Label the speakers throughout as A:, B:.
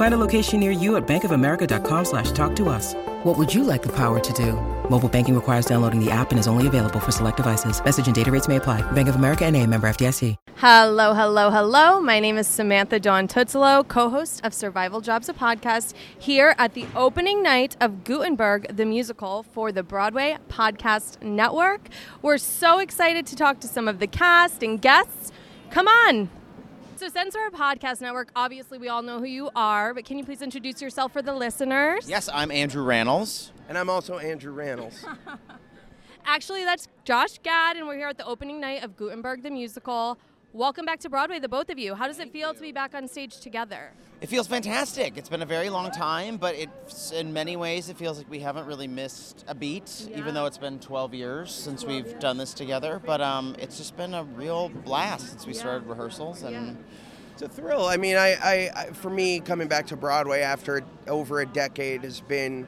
A: Find a location near you at bankofamerica.com slash talk to us. What would you like the power to do? Mobile banking requires downloading the app and is only available for select devices. Message and data rates may apply. Bank of America and a member FDIC.
B: Hello, hello, hello. My name is Samantha Dawn Tuozzolo, co-host of Survival Jobs, a podcast, here at the opening night of Gutenberg, the musical for the Broadway Podcast Network. We're so excited to talk to some of the cast and guests. Come on. So, since we're a podcast network, obviously we all know who you are, but can you please introduce yourself for the listeners?
C: Yes, I'm Andrew Rannells.
D: And I'm also Andrew Rannells.
B: Actually, that's Josh Gad, and we're here at the opening night of Gutenberg the Musical. Welcome back to Broadway, the both of you. How does it feel to be back on stage together?
C: It feels fantastic. It's been a very long time, but it's in many ways it feels like we haven't really missed a beat,
B: Yeah.
C: even though it's been 12 years since we've done this together. But um, it's just been a real blast since we
B: Yeah.
C: started rehearsals, and
D: It's a thrill. I mean, I, I, I, for me, coming back to Broadway after over a decade has been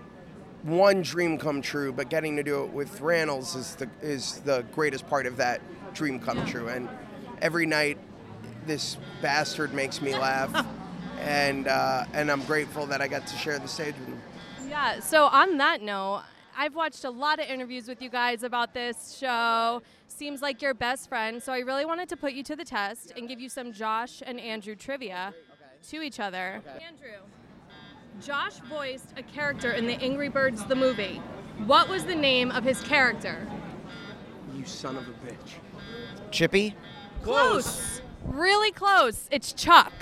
D: one dream come true. But getting to do it with Rannells is the is the greatest part of that dream come true. And every night, this bastard makes me laugh, and uh, and I'm grateful that I got to share the stage with him.
B: Yeah, so on that note, I've watched a lot of interviews with you guys about this show. Seems like you're best friend. so I really wanted to put you to the test and give you some Josh and Andrew trivia to each other. Andrew, Josh voiced a character in the Angry Birds the movie. What was the name of his character?
D: You son of a bitch.
C: Chippy.
B: Close. Really close. It's Chuck.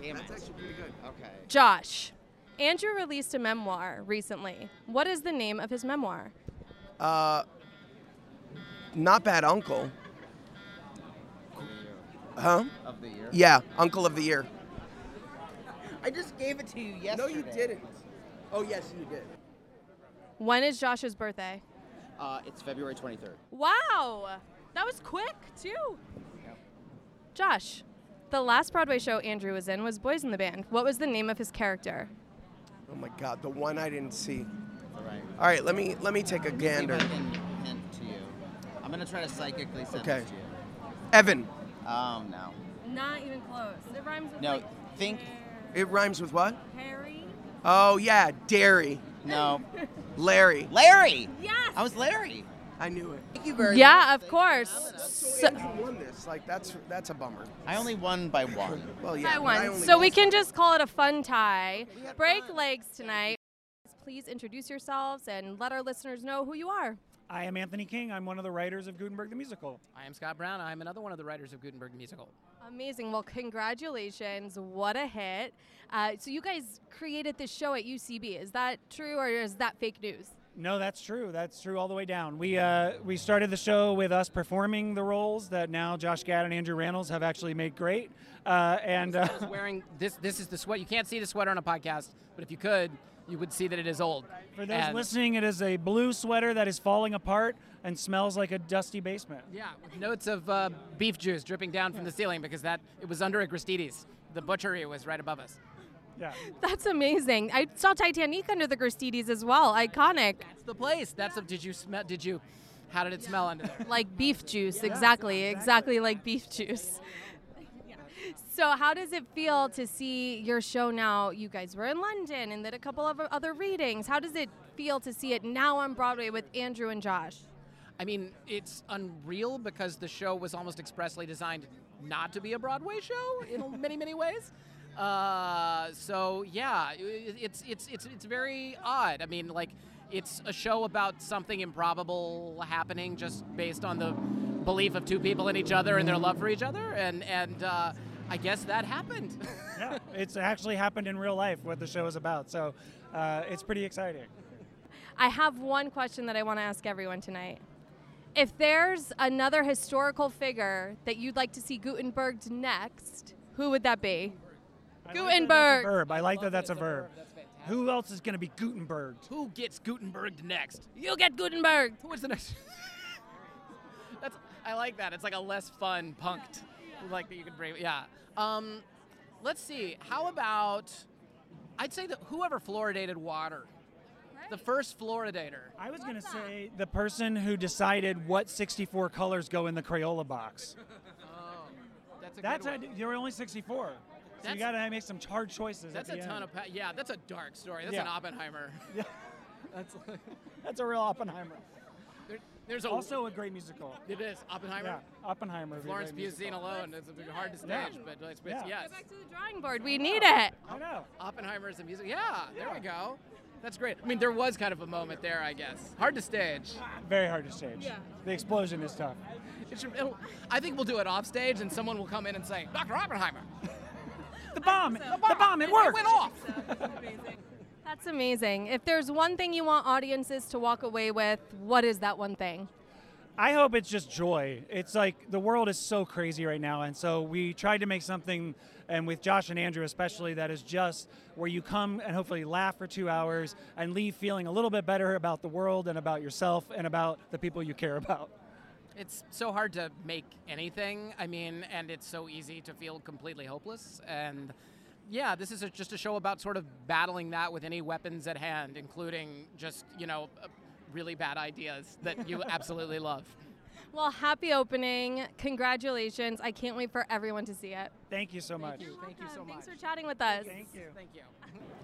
C: Damn
D: That's actually pretty good.
C: Okay.
B: Josh. Andrew released a memoir recently. What is the name of his memoir?
D: Uh, not bad, Uncle. Huh?
C: Of the year.
D: Yeah, Uncle of the Year.
C: I just gave it to you yesterday.
D: No, you didn't. Oh, yes, you did.
B: When is Josh's birthday?
C: Uh, it's February 23rd.
B: Wow, that was quick too. Josh, the last Broadway show Andrew was in was Boys in the Band. What was the name of his character?
D: Oh my God, the one I didn't see.
C: All right.
D: All right, let me let me take a
C: Let me see if
D: gander.
C: I can hint to you. I'm gonna try to psychically send
D: Okay.
C: this to you.
D: Evan.
C: Oh no.
B: Not even close. It rhymes with
C: No,
B: like
C: think-
D: It rhymes with what?
B: Harry.
D: Oh yeah, Dairy.
C: No.
D: Larry.
C: Larry.
B: Yes.
C: I was Larry.
D: I knew it.
C: Thank you very much.
B: Yeah, of
C: Thank
B: course.
C: Helena.
D: So
B: So,
D: Andrew won this. Like that's that's a bummer.
C: I only won by one.
D: Well, yeah.
B: I
D: but
B: won.
D: only
B: So we
D: lost
B: can just call it a fun tie.
C: We had
B: Break
C: fun.
B: legs tonight. Please introduce yourselves and let our listeners know who you are.
E: I am Anthony King. I'm one of the writers of Gutenberg the Musical.
F: I am Scott Brown. I'm another one of the writers of Gutenberg the Musical.
B: Amazing. Well, congratulations. What a hit. Uh, so, you guys created this show at UCB. Is that true or is that fake news?
E: No, that's true. That's true all the way down. We uh, we started the show with us performing the roles that now Josh Gad and Andrew Rannells have actually made great. Uh, and uh,
F: I was wearing this. This is the sweat. You can't see the sweater on a podcast, but if you could, you would see that it is old.
E: for those
F: And-
E: listening, it is a blue sweater that is falling apart and smells like a dusty basement.
F: Yeah, with notes of uh, beef juice dripping down from the ceiling because that it was under a Gristedes. The butchery was right above us.
E: Yeah.
B: That's amazing. I saw Titanic under the Gristedes as well. Iconic.
F: That's the place. That's a, did you smell? Did you? How did it smell under there?
B: Like beef juice. Exactly. Exactly like beef juice. So, how does it feel to see your show now? You guys were in London and did a couple of other readings. How does it feel to see it now on Broadway with Andrew and Josh?
F: I mean, it's unreal because the show was almost expressly designed not to be a Broadway show in many, many ways. Uh, so yeah, it's it's it's it's very odd. I mean, like it's a show about something improbable happening just based on the belief of two people in each other and their love for each other, and and uh, I guess that happened.
E: yeah, it's actually happened in real life what the show is about. So uh, it's pretty exciting.
B: I have one question that I want to ask everyone tonight. If there's another historical figure that you'd like to see Gutenberg's next, who would that be?
E: I like that that's a
B: Gutenberg.
E: verb. I like that that's a
F: it's
E: verb.
F: That's fantastic.
E: Who else is going to be Gutenberg?
F: Who gets Gutenberg next?
B: You get Gutenberg.
F: Who is the next? That's I like that. It's like a less fun punked, like that you can bring. Yeah. Um, let's see. How about? I'd say that whoever fluoridated water, the first fluoridator.
E: I was going to say the person who decided what 64 colors go in the Crayola box.
F: Oh, that's a
E: That's
F: good
E: a,
F: one.
E: there were only 64. So
F: That's-
E: you got to make some hard choices.
F: That's
E: at
F: a
E: the
F: ton of pa- yeah. That's a dark story. That's
E: Yeah.
F: an Oppenheimer.
E: Yeah.
F: That's
E: That's a real Oppenheimer.
F: there, there's a
E: Also a great musical.
F: it is Oppenheimer.
E: Yeah, Oppenheimer. would be a
F: Florence
E: great
F: Pugh
E: musical.
F: alone. It's a hard to stage,
E: Yeah.
F: but it's,
E: Yeah.
F: yes.
B: Go back to the drawing board. We need it.
E: I know.
F: Oppenheimer is a music. Yeah, there we go. That's great. I mean, there was kind of a moment there, I guess. Hard to stage.
E: Ah, very hard to stage.
B: Yeah.
E: The explosion is tough.
F: It should, it'll, I think we'll do it off stage, and someone will come in and say, "Dr. Oppenheimer,
E: The bomb! The bomb! It worked!
F: It went off."
B: That's amazing. If there's one thing you want audiences to walk away with, what is that one thing?
E: I hope it's just joy. It's like the world is so crazy right now, and so we tried to make something, and with Josh and Andrew especially, that is just where you come and hopefully laugh for two hours and leave feeling a little bit better about the world and about yourself and about the people you care about.
F: It's so hard to make anything. I mean, and it's so easy to feel completely hopeless. And yeah, this is a, just a show about sort of battling that with any weapons at hand, including just you know uh, really bad ideas that you absolutely love.
B: Well, happy opening. Congratulations. I can't wait for everyone to see it.
E: Thank you so much.
F: Thank you. Thank you so much.
B: Thanks for chatting with us.
E: Thank you.
F: Thank you.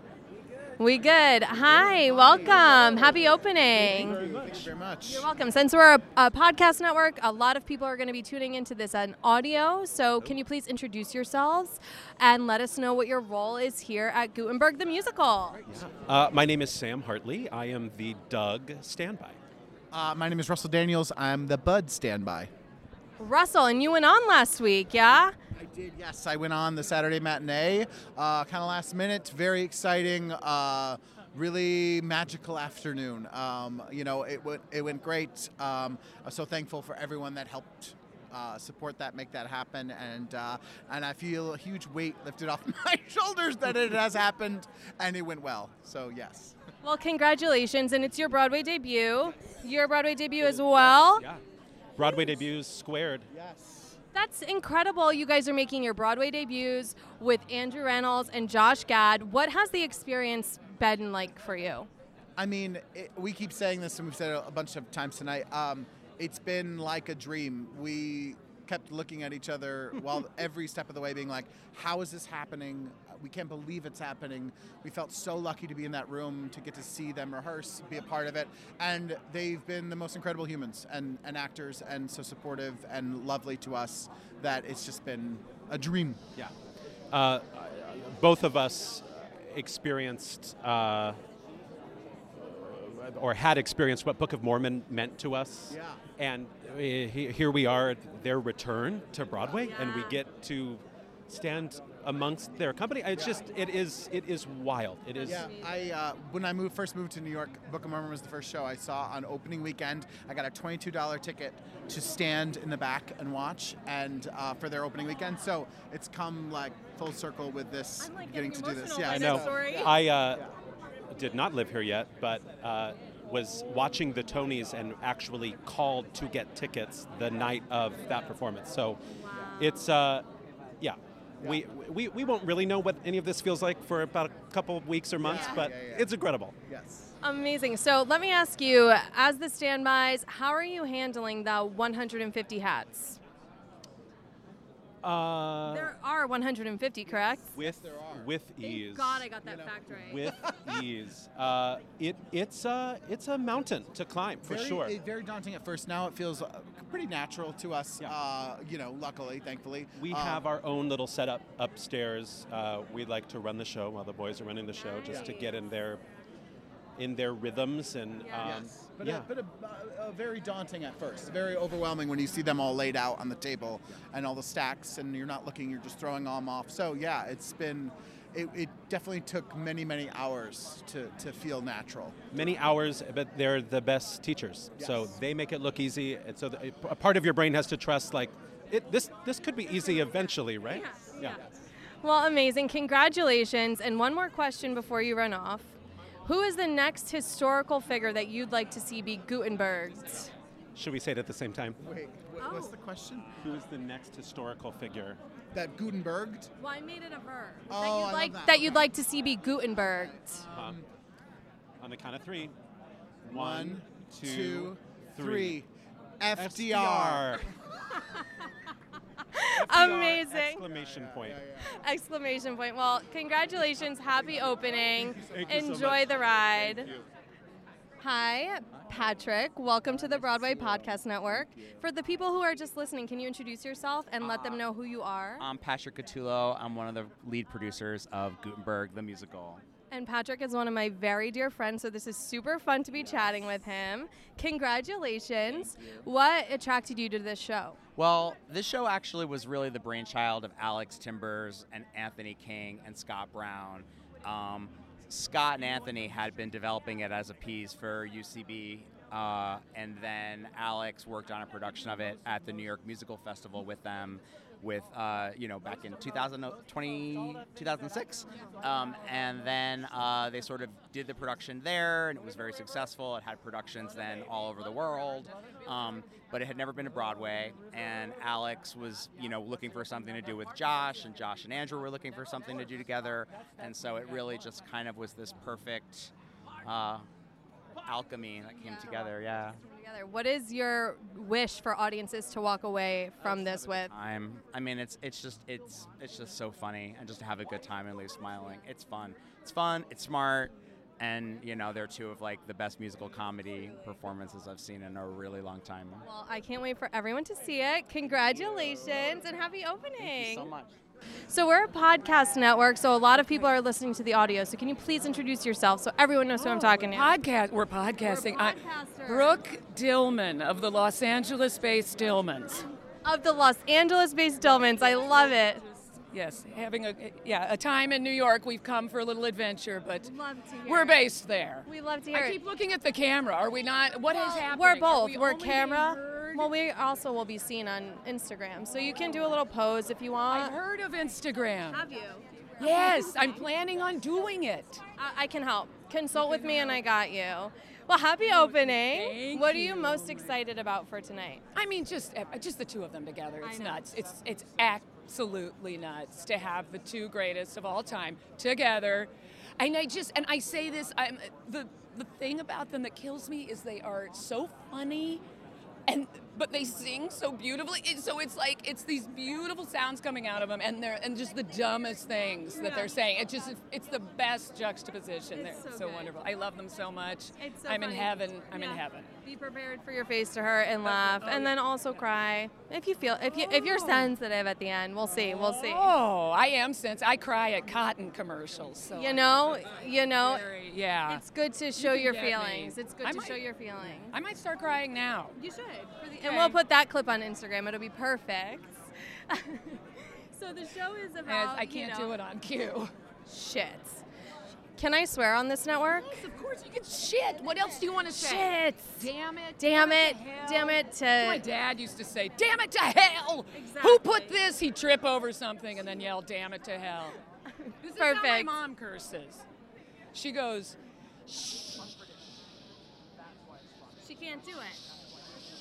B: We good. Hi, welcome. Happy opening.
G: Thank you very much.
B: You're welcome. Since we're a, a podcast network, a lot of people are going to be tuning into this on audio. So, can you please introduce yourselves and let us know what your role is here at Gutenberg the Musical?
H: Uh, my name is Sam Hartley. I am the Doug standby.
G: Uh, my name is Russell Daniels. I'm the Bud standby.
B: Russell, and you went on last week, yeah?
G: I did, yes. I went on the Saturday matinee, uh, kind of last minute. Very exciting, uh, really magical afternoon. Um, you know, it went it went great. Um, I'm so thankful for everyone that helped. Uh, support that, make that happen, and uh, and I feel a huge weight lifted off my shoulders that it has happened, and it went well. So yes.
B: Well, congratulations, and it's your Broadway debut. Your Broadway debut as well.
H: Yeah. Broadway debuts squared.
G: Yes.
B: That's incredible. You guys are making your Broadway debuts with Andrew Rannells and Josh Gad. What has the experience been like for you?
G: I mean, it, we keep saying this, and we've said it a bunch of times tonight. Um, it's been like a dream. We kept looking at each other while every step of the way being like, how is this happening? We can't believe it's happening. We felt so lucky to be in that room, to get to see them rehearse, be a part of it. And they've been the most incredible humans and, and actors and so supportive and lovely to us that it's just been a dream.
H: Yeah. Uh, both of us experienced uh, or had experienced what Book of Mormon meant to us.
G: Yeah.
H: And uh, he- here we are at their return to Broadway, and we get to stand amongst their company. It's just, it is, it is wild. It is.
G: Yeah, I uh, when I moved first moved to New York, Book of Mormon was the first show I saw on opening weekend. I got a twenty-two dollar ticket to stand in the back and watch, and uh, for their opening weekend. So it's come like full circle with this
B: I'm, like,
G: getting
B: getting
G: to do this. Yeah,
H: I know.
B: story.
H: I uh, did not live here yet, but uh, was watching the Tonys and actually called to get tickets the night of that performance. So it's, uh, yeah. We, we, we won't really know what any of this feels like for about a couple of weeks or months,
G: Yeah.
H: but
G: Yeah, yeah.
H: it's incredible.
G: Yes.
B: Amazing. So let me ask you, as the standbys, how are you handling the 150 hats?
H: Uh,
B: There are 150, correct?
H: with with ease.
B: Thank God I got that fact right.
H: with ease. Uh, it it's a it's a mountain to climb for
G: very,
H: sure.
G: eh, Very daunting at first. Now it feels uh, pretty natural to us.
H: Yeah.
G: Uh, you know, luckily, thankfully.
H: We
G: Um,
H: have our own little setup upstairs. Uh, we like to run the show while the boys are running the show, just to get in their in their rhythms and um,
G: Yes, but,
H: yeah.
G: a, but a, uh, very daunting at first. Very overwhelming when you see them all laid out on the table and all the stacks, and you're not looking, you're just throwing them off. So yeah, it's been. It, it definitely took many, many hours to, to feel natural.
H: many hours, but they're the best teachers. So they make it look easy. And so the, a part of your brain has to trust like it, this this could be easy eventually, right?
B: Yeah. Well, amazing. Congratulations. And one more question before you run off. Who is the next historical figure that you'd like to see be Gutenberged?
H: Should we say it at the same time?
G: Wait, wh- what's the question?
H: Who's the next historical figure?
G: That Gutenberged?
B: Well, I made it a verb.
G: Oh,
B: that
G: I
B: you'd
G: love
B: like
G: that.
B: you'd like to see be Gutenberged.
H: Um, on the count of three.
G: One,
H: two,
G: two,
H: three.
G: three. FDR.
B: Amazing.
H: Exclamation point.
B: Exclamation point. Well, congratulations. Happy opening.
H: Thank you so
B: Enjoy
H: much.
B: the ride. Hi, Patrick. Welcome to the Broadway Podcast Network. For the people who are just listening, can you introduce yourself and let them uh, know who you are?
I: I'm Patrick Catullo. I'm one of the lead producers of Gutenberg the musical.
B: And Patrick is one of my very dear friends, so this is super fun to be chatting with him. Congratulations. What attracted you to this show?
I: Well, this show actually was really the brainchild of Alex Timbers and Anthony King and Scott Brown. Um, Scott and Anthony had been developing it as a piece for UCB, uh, and then Alex worked on a production of it at the New York Musical Festival with them. With uh, you know back in 2020, 2006, um, and then uh, they sort of did the production there, and it was very successful. It had productions then all over the world, um, but it had never been to Broadway. And Alex was you know looking for something to do with Josh, and Josh and Andrew were looking for something to do together, and so it really just kind of was this perfect uh, alchemy that came together. Yeah.
B: Together. What is your wish for audiences to walk away from this with?
I: I'm. I mean, it's it's just it's it's just so funny and just to have a good time and leave smiling. It's fun. It's fun. It's smart, and you know they're two of like the best musical comedy performances I've seen in a really long time.
B: Well, I can't wait for everyone to see it. Congratulations and happy opening.
I: Thank you so much.
B: So we're a podcast network, so a lot of people are listening to the audio. So can you please introduce yourself so everyone knows who I'm oh, talking to?
J: Podcast. We're podcasting. I- Brooke Dillman of the Los Angeles-based Dillmans.
B: Of the Los Angeles-based Dillmans, I love it.
J: Yes, having a yeah a time in New York. We've come for a little adventure, but
B: Love to hear
J: we're based there.
B: We love to hear
J: I
B: it.
J: keep looking at the camera. Are we not? What is
B: Well,
J: happening?
B: We're both.
J: we
B: We are camera.
J: Heard?
B: Well, we also will be seen on Instagram, so you can do a little pose if you want.
J: I've
B: want.
J: heard of Instagram.
B: Have you?
J: Yes, I'm planning on doing it.
B: I, I can help. Consult with me, and I got you. Well, happy opening.
J: Thank
B: what are you most excited about for tonight?
J: I mean, just uh, just the two of them together. It's nuts. It's it's absolutely nuts to have the two greatest of all time together. And I just and I say this. I'm the the thing about them that kills me is they are so funny, and but they sing so beautifully. So it's like it's these beautiful sounds coming out of them, and they're and just the dumbest things that they're saying. It just it's the best juxtaposition.
B: It's
J: they're
B: so
J: so, wonderful. I love them so much.
B: It's so
J: I'm
B: funny.
J: in heaven. I'm in heaven.
B: Be prepared for your face to hurt and oh, laugh,
J: Oh,
B: and
J: yeah.
B: then also cry if you feel if you if you're oh. sensitive at the end. We'll see. We'll see.
J: Oh, I am since I cry at cotton commercials. So
B: You know, you know.
J: Very- yeah.
B: It's good to show
J: can
B: your
J: get me.
B: feelings. It's good
J: I
B: to
J: might-
B: show your feelings.
J: I might start crying now.
B: You should. And we'll put that clip on Instagram. It'll be perfect. so the show is
J: As
B: about.
J: I can't
B: know-
J: do it on cue.
B: Shit. Can I swear on this network?
J: Of course you can shit. What else do you want to say?
B: Shit.
J: Damn it.
B: Damn it. Damn it to.
J: My dad used to say, "Damn it to hell." Exactly. Who put this? He'd trip over something and then yell, "Damn it to hell." This is how my
B: Perfect.
J: mom curses. She goes,
B: She can't do it.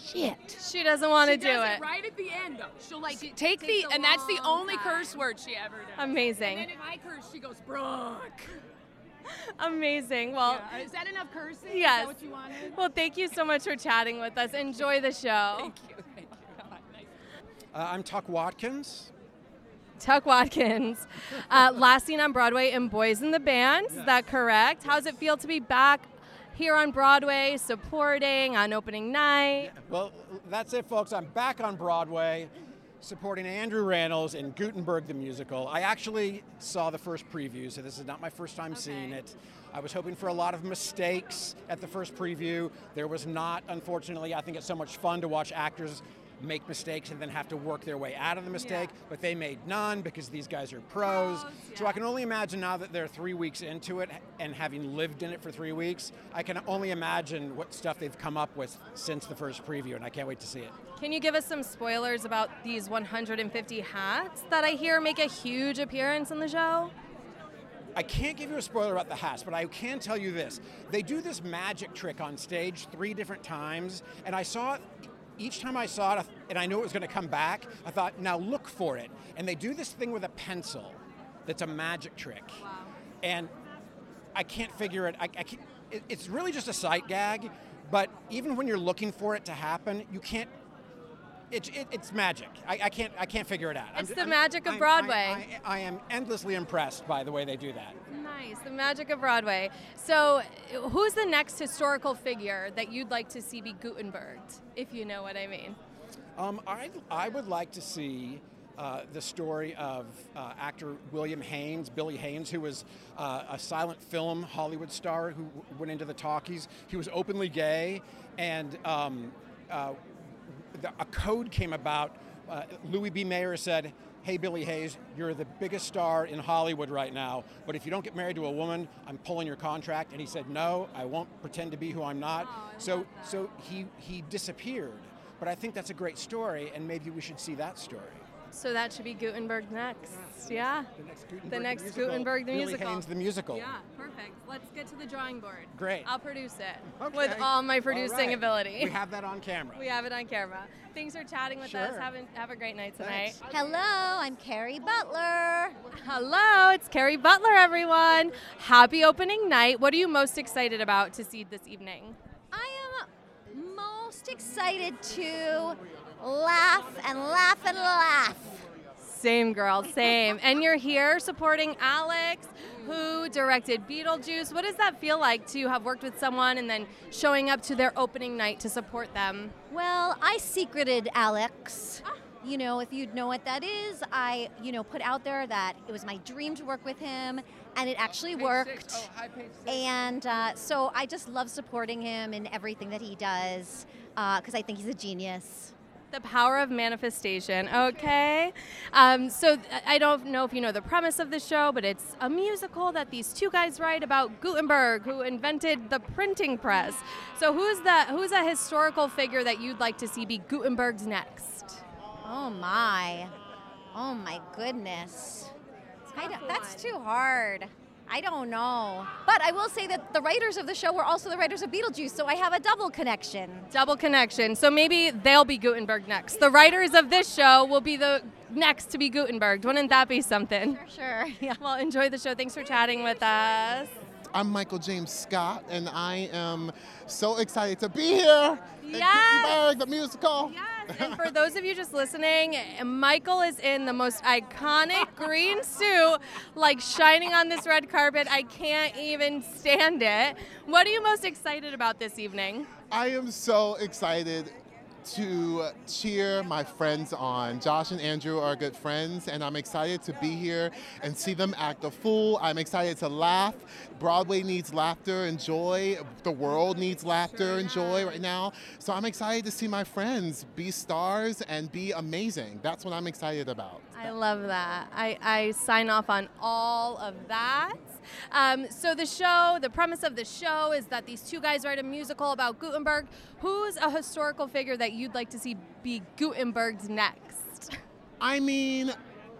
J: "Shit."
B: She doesn't want to do
J: does
B: it.
J: right at the end though. She'll like
B: She
J: take the
B: takes a
J: and that's the only
B: time.
J: curse word she ever does.
B: Amazing.
J: And then if I curse, she goes, "Brooke."
B: Amazing. Well,
J: Yeah. Is that enough cursing? Is
B: yes.
J: that what you wanted?
B: Well, thank you so much for chatting with us. Enjoy the show.
J: Thank you. Thank you. Nice.
K: Uh, I'm Tuc Watkins.
B: Tuc Watkins. Uh, last seen on Broadway in Boys in the Band. Is that correct? How's it feel to be back here on Broadway, supporting on opening night?
K: Well, that's it, folks. I'm back on Broadway supporting Andrew Rannells in Gutenberg the Musical. I actually saw the first preview, so this is not my first time seeing it. I was hoping for a lot of mistakes at the first preview. There was not, unfortunately. I think it's so much fun to watch actors make mistakes and then have to work their way out of the mistake, but they made none because these guys are pros. So I can only imagine now that they're three weeks into it and having lived in it for three weeks, I can only imagine what stuff they've come up with since the first preview, and I can't wait to see it.
B: Can you give us some spoilers about these 150 hats that I hear make a huge appearance in the show?
K: I can't give you a spoiler about the hats, but I can tell you this. They do this magic trick on stage three different times, and I saw it each time I saw it, and I knew it was going to come back, I thought, now look for it. And they do this thing with a pencil that's a magic trick.
B: Wow.
K: And I can't figure it. I, I can't, it, It's really just a sight gag, but even when you're looking for it to happen, you can't. It, it, it's magic. I, I, can't. I can't figure it out.
B: It's
K: I'm,
B: the
K: I'm,
B: magic of
K: I'm-
B: Broadway.
K: I, I, I am endlessly impressed by the way they do that.
B: Nice, the magic of Broadway. So, who's the next historical figure that you'd like to see be Gutenberged, if you know what I mean?
K: Um, I, I would like to see uh, the story of uh, actor William Haines, Billy Haines, who was uh, a silent film Hollywood star who w- went into the talkies. He was openly gay, and um, uh, the, a code came about. Uh, Louis B. Mayer said, Hey, Billy Haines, you're the biggest star in Hollywood right now, but if you don't get married to a woman, I'm pulling your contract. And he said, No, I won't pretend to be who I'm not. so, so he, he disappeared. But I think that's a great story, and maybe we should see that story.
B: So that should be Gutenberg next. Yeah.
K: The next Gutenberg
B: The
K: the
B: next
K: musical.
B: Gutenberg the
K: Billy
B: musical.
K: Haines the musical.
B: Yeah, perfect. Let's get to the drawing board.
K: Great.
B: I'll produce it
K: Okay.
B: with all my producing
K: right.
B: ability.
K: We have that on camera.
B: We have it on camera. Thanks for chatting with us. Have a, have a great night tonight.
L: Hello, I'm Kerry Butler.
B: Hello, it's Kerry Butler, everyone. Happy opening night. What are you most excited about to see this evening?
L: I am most excited to laugh and laugh and laugh.
B: Same girl, same. and you're here supporting Alex, who directed Beetlejuice. What does that feel like to have worked with someone and then showing up to their opening night to support them?
L: Well, I secreted Alex. You know, if you'd know what that is, I, you know, put out there that it was my dream to work with him, and it actually worked. And uh, so I just love supporting him in everything that he does because I think he's a genius.
B: The power of manifestation. Okay. Um, so I don't know if you know the premise of the show, but it's a musical that these two guys write about Gutenberg, who invented the printing press. So who's the who's a historical figure that you'd like to see be Gutenberg's next?
L: Oh my. Oh my goodness. That's too hard. I don't know. But I will say that the writers of the show were also the writers of Beetlejuice, so I have a double connection.
B: Double connection. So maybe they'll be Gutenberg next. The writers of this show will be the next to be Gutenberg. Wouldn't that be something?
L: For sure. Yeah.
B: Well, enjoy the show. Thanks for chatting with us.
M: I'm Michael James Scott, and I am so excited to be here.
B: Yes.
M: At Gutenberg, the musical.
B: Yes, and for those of you just listening, Michael is in the most iconic green suit, like shining on this red carpet. I can't even stand it. What are you most excited about this evening?
M: I am so excited to cheer my friends on. Josh and Andrew are good friends, and I'm excited to be here and see them act a fool. I'm excited to laugh. Broadway needs laughter and joy. The world needs laughter and joy right now. So I'm excited to see my friends be stars and be amazing. That's what I'm excited about.
B: I love that. I, I sign off on all of that. Um, so the show, the premise of the show is that these two guys write a musical about Gutenberg. Who's a historical figure that you'd like to see be Gutenberg's next?
M: I mean,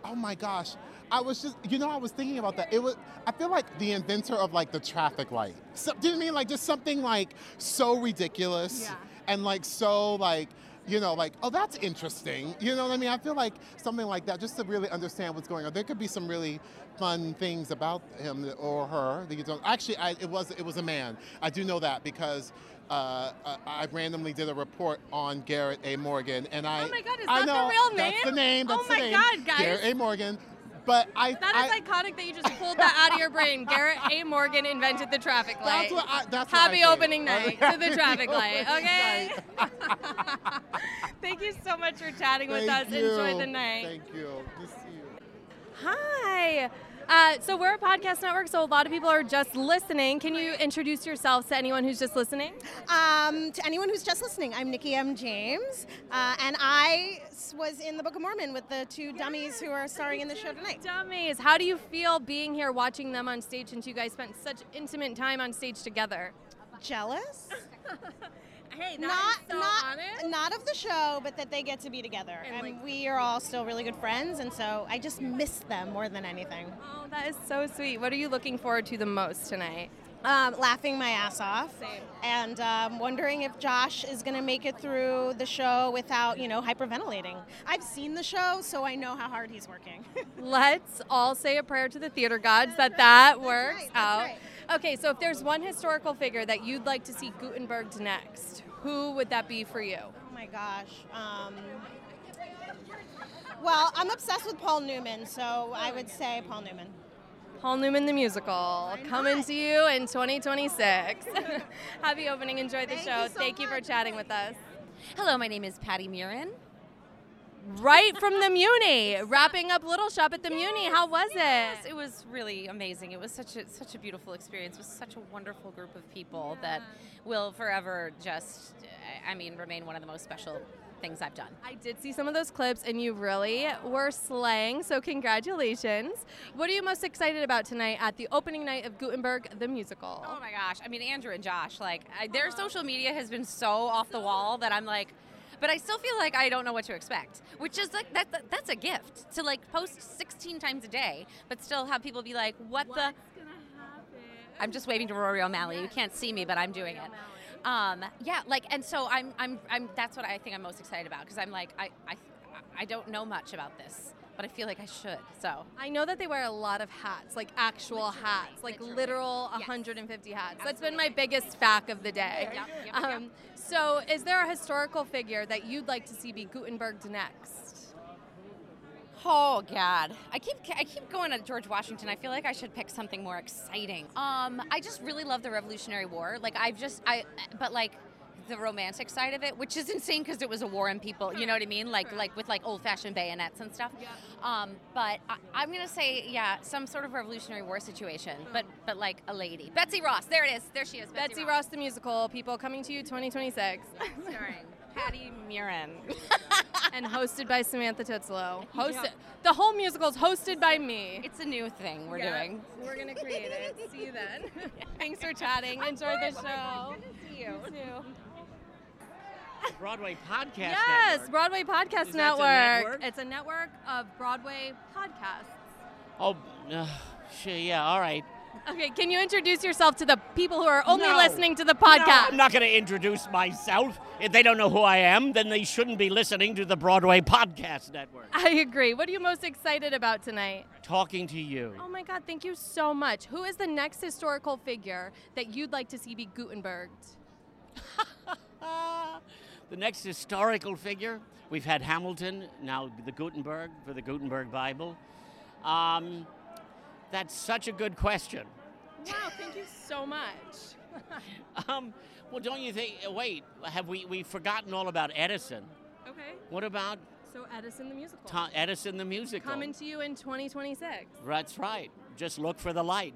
M: oh my gosh. I was just, you know, I was thinking about that. It was, I feel like the inventor of like the traffic light. So, do you know what I mean? Like just something like so ridiculous and like so like, you know, like, oh, that's interesting. You know what I mean? I feel like something like that, just to really understand what's going on. There could be some really fun things about him or her that you don't. Actually, I, it was it was a man. I do know that because uh, I, I randomly did a report on Garrett A. Morgan, and I.
B: Oh my God, is
M: I
B: that the
M: know,
B: real name?
M: That's the name. That's
B: Oh
M: the
B: my
M: name.
B: God, guys.
M: Garrett A. Morgan. But I.
B: That is
M: I,
B: iconic that you just pulled that out of your brain. Garrett A. Morgan invented the traffic light.
M: That's what I- that's what I
B: Happy
M: think.
B: opening night to the traffic light. Okay. Thank you so much for chatting with us.
M: You.
B: Enjoy the night.
M: Thank you. Good to see you.
B: Hi. Uh, so we're a podcast network, so a lot of people are just listening. Can you introduce yourselves to anyone who's just listening?
N: Um, to anyone who's just listening, I'm Nikki M. James, uh, and I was in the Book of Mormon with the two dummies who are starring in the show tonight.
B: Dummies. How do you feel being here watching them on stage since you guys spent such intimate time on stage together?
N: Jealous?
B: hey,
N: not
B: so
N: not
B: honest.
N: not of the show, but that they get to be together, and, we are all still really good friends, and so I just miss them more than anything.
B: Oh, that is so sweet. What are you looking forward to the most tonight?
N: Um, laughing my ass off, and um, wondering if Josh is going to make it through the show without, you know, hyperventilating. I've seen the show, so I know how hard he's working.
B: Let's all say a prayer to the theater gods that that works out. Okay, so if there's one historical figure that you'd like to see Gutenberged next, who would that be for you?
N: Oh my gosh. Um, well, I'm obsessed with Paul Newman, so I would say Paul Newman.
B: Paul Newman the musical coming to you in 2026. Happy opening. Enjoy the show. Thank you for chatting with us.
O: Hello, my name is Patti Murin.
B: Right from the Muny, wrapping up Little Shop at the Muny. How was it?
O: It was really amazing. It was such a such a beautiful experience. It was such a wonderful group of people that will forever just, I mean, remain one of the most special things I've done.
B: I did see some of those clips, and you really were slaying. So congratulations. What are you most excited about tonight at the opening night of Gutenberg the musical?
O: Oh my gosh! I mean, Andrew and Josh, like I, their uh-huh. social media has been so off the wall that I'm like. But I still feel like I don't know what to expect, which is like that, that that's a gift to like post 16 times a day, but still have people be like, "What the?" I'm just waving to Rory O'Malley. You can't see me, but I'm doing it. Um, yeah, like, and so I'm, I'm, I'm. That's what I think I'm most excited about because I'm like, I, I, I don't know much about this, but I feel like I should. So
B: I know that they wear a lot of hats, like actual hats, like literal 150 hats. That's been my biggest fact of the day.
O: Yep, yep,
B: Um, so, is there a historical figure that you'd like to see be Gutenberged next?
O: Oh God, I keep I keep going to George Washington. I feel like I should pick something more exciting. Um, I just really love the Revolutionary War. Like I've just I, but like the romantic side of it, which is insane because it was a war and people, you know what I mean? Like like with like old-fashioned bayonets and stuff. Um, but I, I'm gonna say yeah, some sort of Revolutionary War situation, but but like a lady, Betsy Ross. There it is. There she is. Betsy,
B: Betsy Ross the musical, people coming to you 2026.
O: Starring Patti Murin.
B: and hosted by Samantha Tuozzolo. Hosted, The whole musical is hosted by me.
O: It's a new thing we're
B: Yeah,
O: doing.
B: We're gonna create it. See you then. Thanks for chatting. Enjoy the show.
O: see you.
B: too.
P: Broadway Podcast
B: Yes,
P: Network.
B: Broadway Podcast
P: Is
B: Network.
P: network?
B: It's a network of Broadway podcasts.
P: Oh, uh, sure, yeah, all right.
B: Okay, can you introduce yourself to the people who are only
P: No.
B: listening to the
P: No,
B: podcast?
P: I'm not going to introduce myself. If they don't know who I am, then they shouldn't be listening to the Broadway Podcast Network.
B: I agree. What are you most excited about tonight?
P: Talking to you.
B: Oh my God, thank you so much. Who is the next historical figure that you'd like to see be Gutenberged?
P: The next historical figure, we've had Hamilton, now the Gutenberg for the Gutenberg Bible. Um, that's such a good question.
B: Wow, thank you so much.
P: Um, well, don't you think? Wait, have we we forgotten all about Edison?
B: Okay.
P: What about
B: So Edison the musical.
P: Tom, Edison the musical?
B: Coming to you in 2026.
P: That's right. Just look for the light.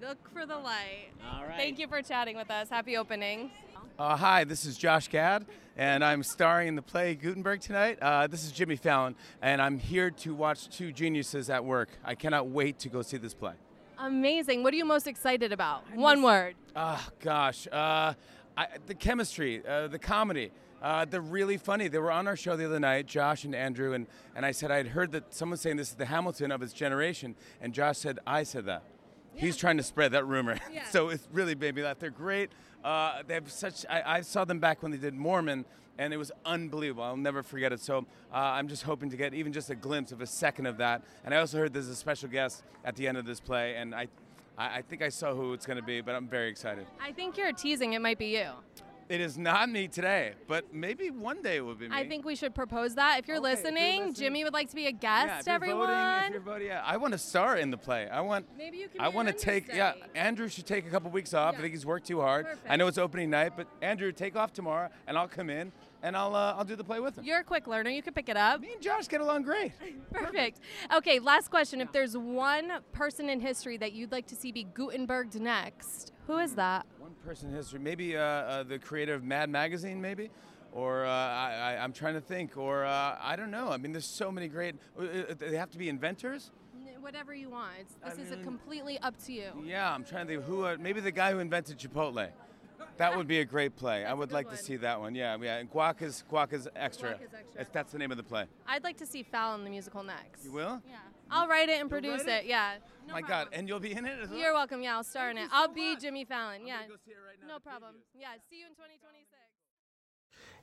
B: Look for the light.
P: All right.
B: Thank you for chatting with us. Happy opening.
Q: Uh, hi, this is Josh Gad, and I'm starring in the play Gutenberg tonight. Uh, this is Jimmy Fallon, and I'm here to watch two geniuses at work. I cannot wait to go see this play.
B: Amazing. What are you most excited about? One word.
Q: Ah, gosh, uh, I, the chemistry, uh, the comedy. Uh, they're really funny. They were on our show the other night, Josh and Andrew, and, and I said I'd heard that someone saying this is the Hamilton of its generation, and Josh said I said that. He's trying to spread that rumor, so it really made me laugh. They're great. Uh, they have such. I, I saw them back when they did Mormon, and it was unbelievable. I'll never forget it. So uh, I'm just hoping to get even just a glimpse of a second of that. And I also heard there's a special guest at the end of this play, and I, I I think I saw who it's going to be, but I'm very excited.
B: I think you're teasing it might be you.
Q: It is not me today, but maybe one day it will be me.
B: I think we should propose that. If you're,
Q: Okay, if you're
B: listening,
Q: listening-
B: Jimmy would like to be a
Q: Yeah,
B: guest,
Q: you're
B: everyone.
Q: Voting, if you're voting, yeah, I want to star in the play. I want.
B: Maybe you can
Q: I want to take. Yeah, Andrew should take a couple weeks off. I think he's worked too hard. Perfect. I know it's opening night, but Andrew, take off tomorrow, and I'll come in, and I'll uh, I'll do the play with him.
B: You're a quick learner. You can pick it up.
Q: Me and Josh get along great.
B: Perfect. Okay, last question. If there's one person in history that you'd like to see be Gutenberged next, who is that?
Q: One person in history, maybe uh, uh, the creator of Mad Magazine, maybe. Or uh, I, I, I'm trying to think. Or uh, I don't know. I mean, there's so many great. uh, They have to be inventors.
B: Whatever you want. It's,
Q: I
B: this is a
Q: mean-
B: completely up to you.
Q: Yeah, I'm trying to think who. Uh, maybe the guy who invented Chipotle. That would be a great play. I would like to see that one. Yeah, yeah. And Guac is Guac is extra.
B: Guac is extra.
Q: It's- that's the name of the play.
B: I'd like to see Fallon the musical next.
Q: You will?
B: Yeah. I'll write it and
Q: You'll
B: produce
Q: write
B: it. Yeah. Oh no
Q: My God, and you'll be in it as well.
B: You're welcome. Yeah, I'll star in it. I'll be Jimmy Fallon. Yeah. no problem. Yeah. See you in 2026.